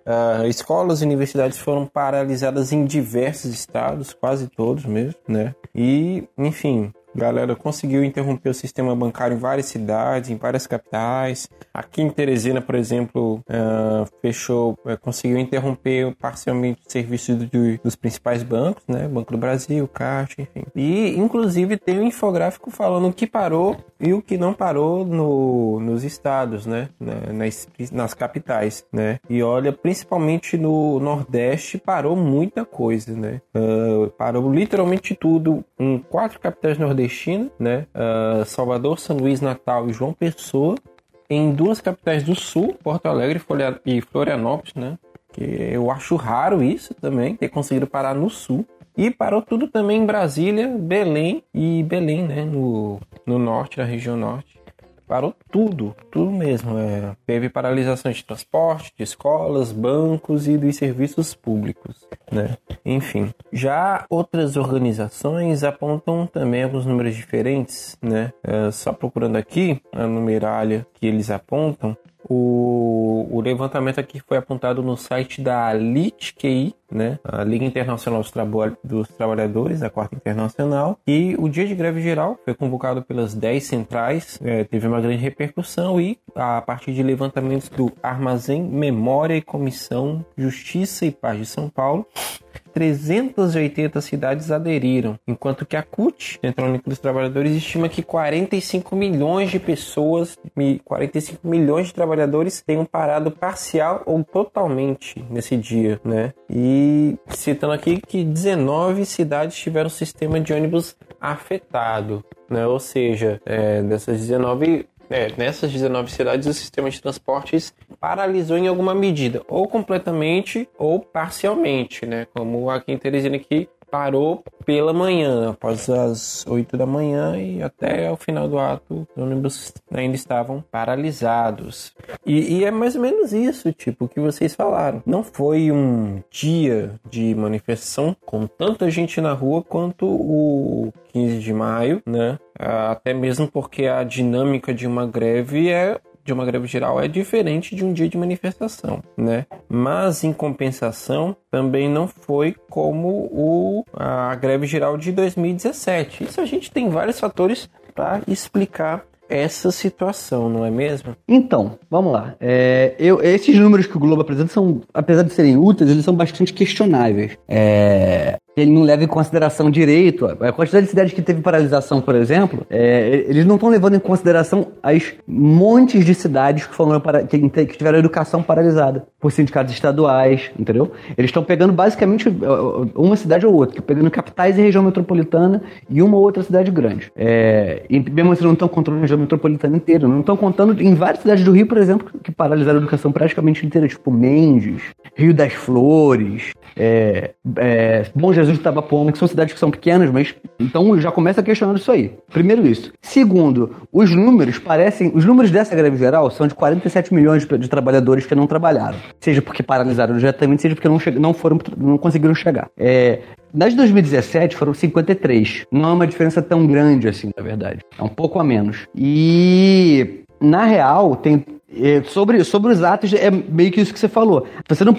Uh, escolas e universidades foram paralisadas em diversos estados, quase todos mesmo, né? E, enfim, galera conseguiu interromper o sistema bancário em várias cidades, em várias capitais. Aqui em Teresina, por exemplo, uh, fechou, uh, conseguiu interromper parcialmente o serviço do, dos principais bancos, né? Banco do Brasil, Caixa, enfim. E, inclusive, tem um infográfico falando o que parou e o que não parou no, nos estados, né? Nas, nas capitais, né? E olha, principalmente no Nordeste, parou muita coisa, né? Uh, parou literalmente tudo em quatro capitais nordestinas, né? Uh, Salvador, São Luís, Natal e João Pessoa. Em duas capitais do Sul, Porto Alegre e Florianópolis, né? Que eu acho raro isso também, ter conseguido parar no Sul. E parou tudo também em Brasília, Belém e Belém, né? No, no norte, na região norte. Parou tudo, tudo mesmo. É, teve paralisação de transporte, de escolas, bancos e dos serviços públicos, né? Enfim, já outras organizações apontam também alguns números diferentes, né? É, só procurando aqui a numeralha que eles apontam, o, o, levantamento aqui foi apontado no site da LITQI, né, a Liga Internacional dos, Trabo dos Trabalhadores, a Quarta Internacional, e o dia de greve geral foi convocado pelas 10 centrais, é, teve uma grande repercussão e a partir de levantamentos do Armazém Memória e Comissão Justiça e Paz de São Paulo, 380 cidades aderiram, enquanto que a CUT, Central Única dos Trabalhadores, estima que 45 milhões de pessoas, 45 milhões de trabalhadores tenham parado parcial ou totalmente nesse dia, né? E citando aqui que 19 cidades tiveram sistema de ônibus afetado, né? Ou seja, é, dessas 19 é, nessas 19 cidades, o sistema de transportes paralisou em alguma medida, ou completamente ou parcialmente, né? Como aqui em Teresina que parou pela manhã, após as 8 da manhã e até o final do ato, os ônibus ainda estavam paralisados. E, e, é mais ou menos isso, tipo, que vocês falaram. Não foi um dia de manifestação com tanta gente na rua quanto o 15 de maio, né? Até mesmo porque a dinâmica de uma greve é de uma greve geral é diferente de um dia de manifestação, né? Mas em compensação, também não foi como o, a greve geral de 2017. Isso a gente tem vários fatores para explicar essa situação, não é mesmo? Então, vamos lá. É, eu, esses números que o Globo apresenta são, apesar de serem úteis, eles são bastante questionáveis. É, ele não leva em consideração direito. A quantidade de cidades que teve paralisação, por exemplo, é, eles não estão levando em consideração as montes de cidades que, foram para, que, que tiveram educação paralisada por sindicatos estaduais, entendeu? Eles estão pegando basicamente uma cidade ou outra, pegando capitais e região metropolitana e uma ou outra cidade grande. É, e mesmo assim não estão contando a região metropolitana inteira, não estão contando em várias cidades do Rio, por exemplo, que paralisaram a educação praticamente inteira, tipo Mendes, Rio das Flores, é, é, Bom Jesus de Itabapuana, que são cidades que são pequenas, mas então já começa questionando isso aí. Primeiro isso. Segundo, os números parecem, os números dessa greve geral são de 47 milhões de, trabalhadores que não trabalharam, seja porque paralisaram diretamente, seja porque não, não foram, não conseguiram chegar. É, nas de 2017 foram 53. Não é uma diferença tão grande assim, na verdade. É um pouco a menos. E na real, tem sobre, sobre os atos, é meio que isso que você falou. Você não,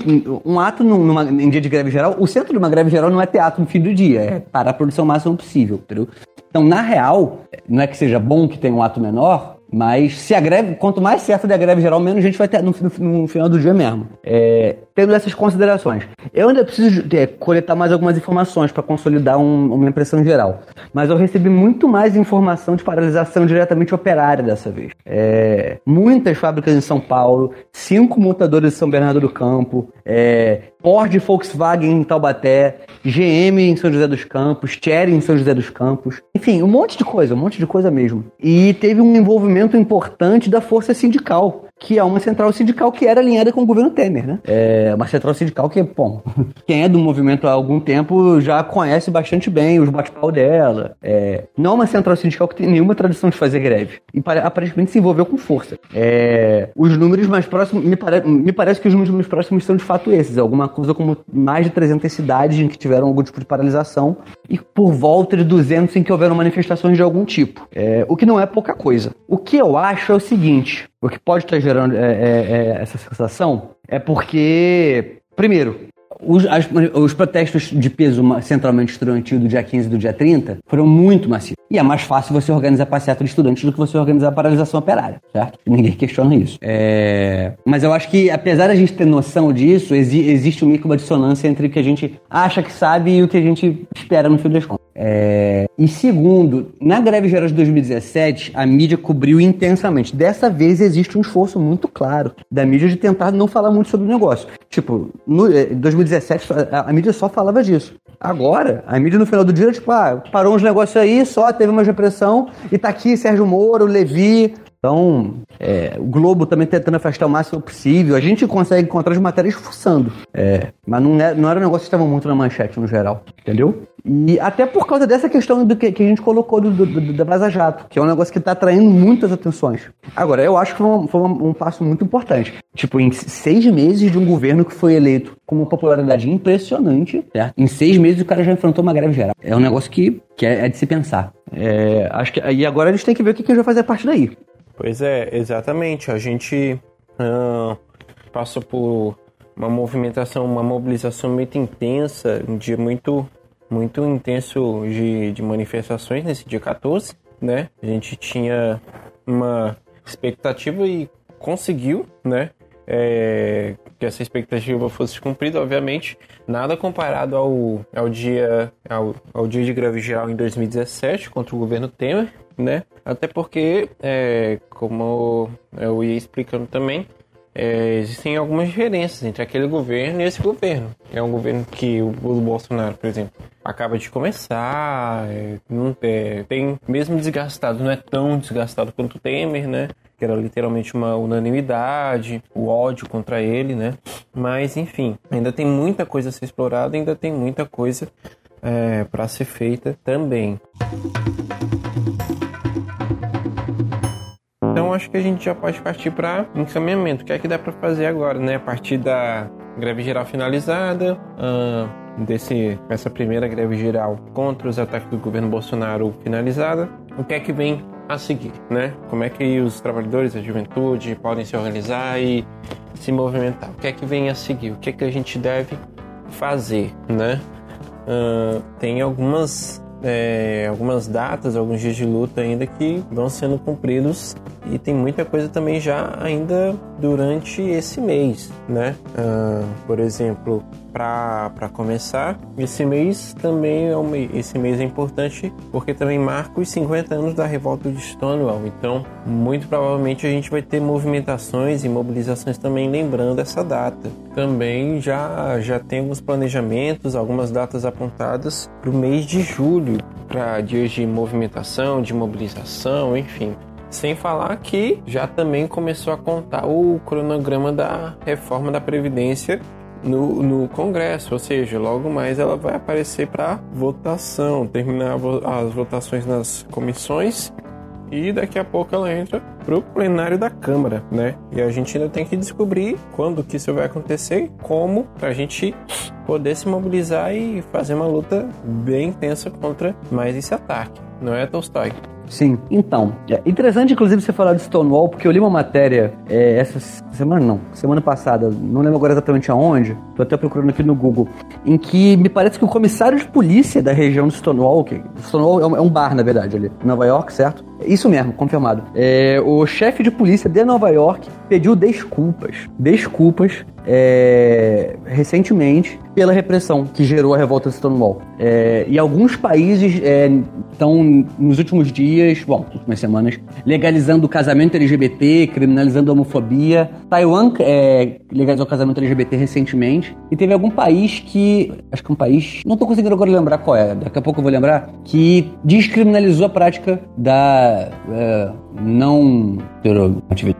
um ato numa, em dia de greve geral, o centro de uma greve geral não é teatro no fim do dia, é parar a produção máxima possível, entendeu? Então, na real, não é que seja bom que tenha um ato menor, mas se a greve, quanto mais certa der a greve geral, menos gente vai ter no, no, no final do dia mesmo. É, tendo essas considerações. Eu ainda preciso é, coletar mais algumas informações para consolidar um, uma impressão geral. Mas eu recebi muito mais informação de paralisação diretamente operária dessa vez. É, muitas fábricas em São Paulo, cinco montadores de São Bernardo do Campo, é, Ford Volkswagen em Taubaté, GM em São José dos Campos, Chery em São José dos Campos. Enfim, um monte de coisa, um monte de coisa mesmo. E teve um envolvimento importante da força sindical que é uma central sindical que era alinhada com o governo Temer, né? É uma central sindical que, bom, quem é do movimento há algum tempo já conhece bastante bem os bate-pau dela. É, não é uma central sindical que tem nenhuma tradição de fazer greve. E aparentemente se envolveu com força. É, os números mais próximos, me, pare, me parece que os números próximos são de fato esses. Alguma coisa como mais de 300 cidades em que tiveram algum tipo de paralisação e por volta de 200 em que houveram manifestações de algum tipo. É, o que não é pouca coisa. O que eu acho é o seguinte: o que pode estar gerando é, é, é essa sensação é porque, primeiro, os, as, os, protestos de peso centralmente estudantil do dia 15 e do dia 30 foram muito macios. E é mais fácil você organizar passeata de estudantes do que você organizar a paralisação operária, certo? Ninguém questiona isso. É... Mas eu acho que, apesar da gente ter noção disso, exi existe um uma dissonância entre o que a gente acha que sabe e o que a gente espera no fim das contas. É... E segundo, na greve geral de 2017, a mídia cobriu intensamente. Dessa vez existe um esforço muito claro da mídia de tentar não falar muito sobre o negócio. Tipo, 2017 é, a, a mídia só falava disso. Agora, a mídia no final do dia, tipo, ah, parou uns negócios aí, só teve uma repressão, e tá aqui Sérgio Moro, Levi, Então, é, o Globo também tentando afastar o máximo possível. A gente consegue encontrar as matérias forçando. É, mas não, é, não era um negócio que estava muito na manchete no geral, entendeu? E até por causa dessa questão do que, que a gente colocou do, do, do, da Vaza Jato, que é um negócio que está atraindo muitas atenções. Agora, eu acho que foi, um, foi um, passo muito importante. Tipo, em seis meses de um governo que foi eleito com uma popularidade impressionante, em seis meses o cara já enfrentou uma greve geral. É um negócio que, que é, é de se pensar. É, acho que, e agora a gente tem que ver o que, que a gente vai fazer a partir daí. Pois é, exatamente. A gente uh, passou por uma movimentação, uma mobilização muito intensa, um dia muito muito intenso de, de manifestações nesse dia 14, né? A gente tinha uma expectativa e conseguiu, né? É, que essa expectativa fosse cumprida, obviamente, nada comparado ao, ao, dia, ao, ao dia de greve geral em 2017 contra o governo Temer, né? Até porque, é, como eu ia explicando também, é, existem algumas diferenças entre aquele governo e esse governo. É um governo que o, o Bolsonaro, por exemplo, acaba de começar, é, não é, tem mesmo desgastado, não é tão desgastado quanto o Temer, né? Que era literalmente uma unanimidade, o ódio contra ele, né? Mas enfim, ainda tem muita coisa a ser explorada, ainda tem muita coisa é, para ser feita também. Então acho que a gente já pode partir para encaminhamento. O que é que dá para fazer agora, né? A partir da greve geral finalizada, uh, desse essa primeira greve geral contra os ataques do governo Bolsonaro finalizada, o que é que vem a seguir, né? Como é que os trabalhadores, a juventude podem se organizar e se movimentar? O que é que vem a seguir? O que é que a gente deve fazer, né? Uh, tem algumas é, algumas datas, alguns dias de luta ainda que vão sendo cumpridos e tem muita coisa também já ainda durante esse mês, né? Uh, por exemplo, para começar, esse mês também é um mês, esse mês é importante porque também marca os 50 anos da revolta de Stonewall. Então, muito provavelmente a gente vai ter movimentações e mobilizações também lembrando essa data. Também já já temos planejamentos, algumas datas apontadas para o mês de julho, para dias de movimentação, de mobilização, enfim. Sem falar que já também começou a contar o cronograma da reforma da Previdência no, no Congresso, ou seja, logo mais ela vai aparecer para votação, terminar as votações nas comissões e daqui a pouco ela entra para o plenário da Câmara, né? E a gente ainda tem que descobrir quando que isso vai acontecer, como para a gente poder se mobilizar e fazer uma luta bem intensa contra mais esse ataque, não é, Tolstói? Sim. Então, é interessante, inclusive, você falar de Stonewall, porque eu li uma matéria é, essa semana, não, semana passada, não lembro agora exatamente aonde, tô até procurando aqui no Google, em que me parece que o comissário de polícia da região de Stonewall, que Stonewall é um é bar, na verdade, ali, Nova York, certo? Isso mesmo, confirmado. É, o chefe de polícia de Nova York pediu desculpas. Desculpas é, recentemente pela repressão que gerou a revolta de Stonewall. É, e alguns países estão, é, nos últimos dias, bom, últimas semanas, legalizando o casamento LGBT, criminalizando a homofobia. Taiwan é, legalizou o casamento LGBT recentemente. E teve algum país que, acho que um país, não estou conseguindo agora lembrar qual é, daqui a pouco eu vou lembrar, que descriminalizou a prática da é, não é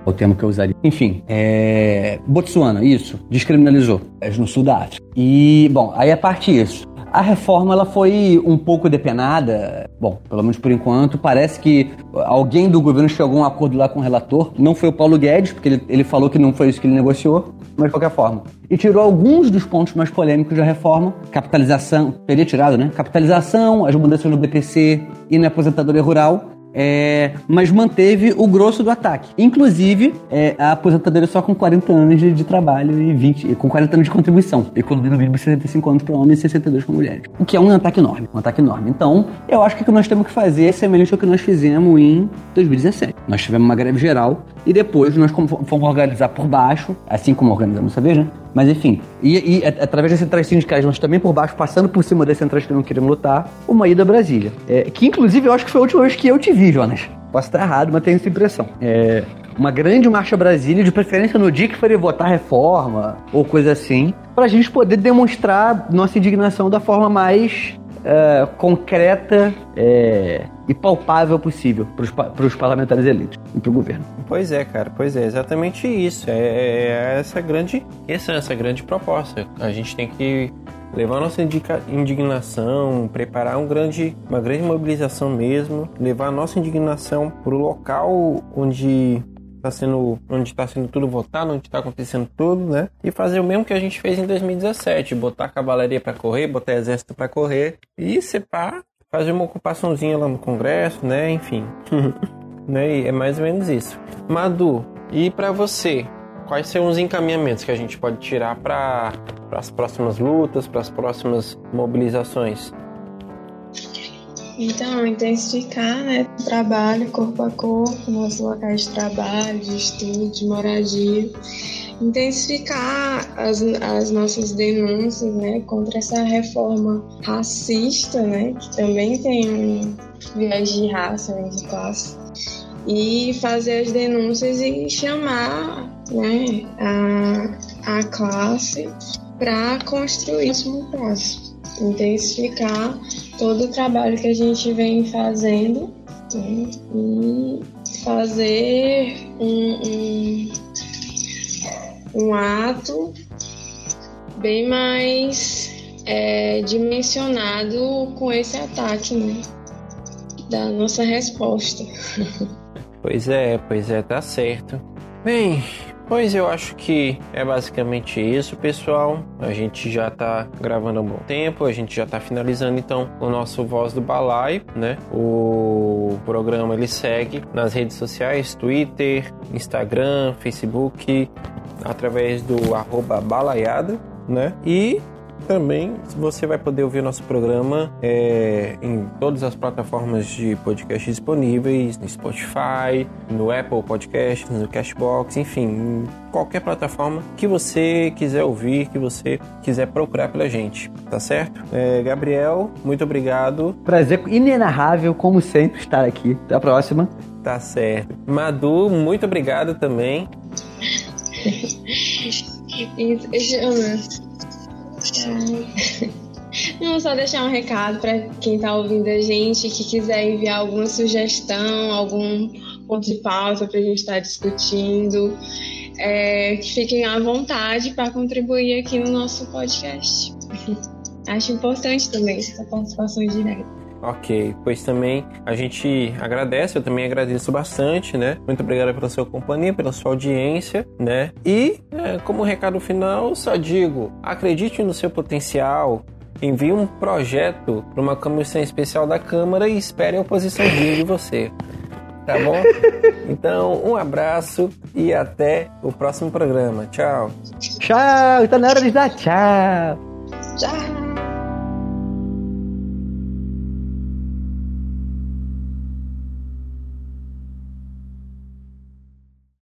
o termo que eu usaria. Enfim, é, Botsuana, isso, descriminalizou, é no sul da África. E, bom, aí a parte disso. A reforma ela foi um pouco depenada, bom, pelo menos por enquanto. Parece que alguém do governo chegou a um acordo lá com o relator. Não foi o Paulo Guedes, porque ele, ele falou que não foi isso que ele negociou, mas de qualquer forma. E tirou alguns dos pontos mais polêmicos da reforma. Capitalização, teria tirado, né? Capitalização, as mudanças no BPC e na aposentadoria rural é, mas manteve o grosso do ataque. Inclusive, é, a aposentadoria só com 40 anos de, de, trabalho e 20, com 40 anos de contribuição. Economia no mínimo 65 anos para homens e 62 para mulheres. O que é um ataque enorme. Um ataque enorme. Então, eu acho que o que nós temos que fazer é semelhante ao que nós fizemos em 2017. Nós tivemos uma greve geral e depois nós fomos organizar por baixo, assim como organizamos essa vez, né? Mas enfim, e, e através das centrais sindicais, nós também por baixo, passando por cima das centrais que não queremos lutar, uma ida a Brasília. É, que inclusive eu acho que foi a última vez que eu te vi, Jonas. Posso estar errado, mas tenho essa impressão. É, uma grande marcha Brasília, de preferência no dia que for votar reforma ou coisa assim, para a gente poder demonstrar nossa indignação da forma mais uh, concreta é, e palpável possível para os parlamentares eleitos e para o governo. Pois é, cara, pois é, exatamente isso. É, é, é essa grande, essa, essa grande proposta. A gente tem que levar nossa indignação, preparar um grande, uma grande mobilização mesmo, levar a nossa indignação para o local onde está sendo, onde está sendo tudo votado, onde está acontecendo tudo, né? E fazer o mesmo que a gente fez em 2017, botar cavalaria para correr, botar exército para correr e separ, fazer uma ocupaçãozinha lá no Congresso, né? Enfim, né? E é mais ou menos isso. Madu, e para você, quais são os encaminhamentos que a gente pode tirar para as próximas lutas, para as próximas mobilizações? Então, intensificar né, o trabalho corpo a corpo, nossos locais de trabalho, de estudo, de moradia. Intensificar as, as nossas denúncias né, contra essa reforma racista, né, que também tem um viés de raça, né, de classe. E fazer as denúncias e chamar né, a, a classe para construir um passo. Intensificar todo o trabalho que a gente vem fazendo né, e fazer um, um, um ato bem mais é, dimensionado com esse ataque, né? Da nossa resposta. Pois é, pois é, tá certo. Bem, Pois eu acho que é basicamente isso, pessoal. A gente já tá gravando há um bom tempo, a gente já tá finalizando então o nosso Voz do Balai, né? O programa ele segue nas redes sociais, Twitter, Instagram, Facebook, através do arroba balaiada, né? E também você vai poder ouvir nosso programa é, em todas as plataformas de podcast disponíveis, no Spotify, no Apple Podcasts, no Cashbox, enfim, em qualquer plataforma que você quiser ouvir, que você quiser procurar pela gente, tá certo? É, Gabriel, muito obrigado. Prazer inenarrável, como sempre, estar aqui. Até a próxima. Tá certo. Madu, muito obrigado também. Isso, Não, só deixar um recado para quem está ouvindo a gente, que quiser enviar alguma sugestão, algum ponto de pausa para a gente estar tá discutindo, é, que fiquem à vontade para contribuir aqui no nosso podcast. Acho importante também essa participação direta. Ok, pois também a gente agradece, eu também agradeço bastante, né? Muito obrigado pela sua companhia, pela sua audiência, né? E é, como recado final, só digo: acredite no seu potencial, envie um projeto para uma comissão especial da Câmara e espere a oposição vir de você. Tá bom? Então, um abraço e até o próximo programa. Tchau. Tchau, tá na hora de dar tchau. Tchau.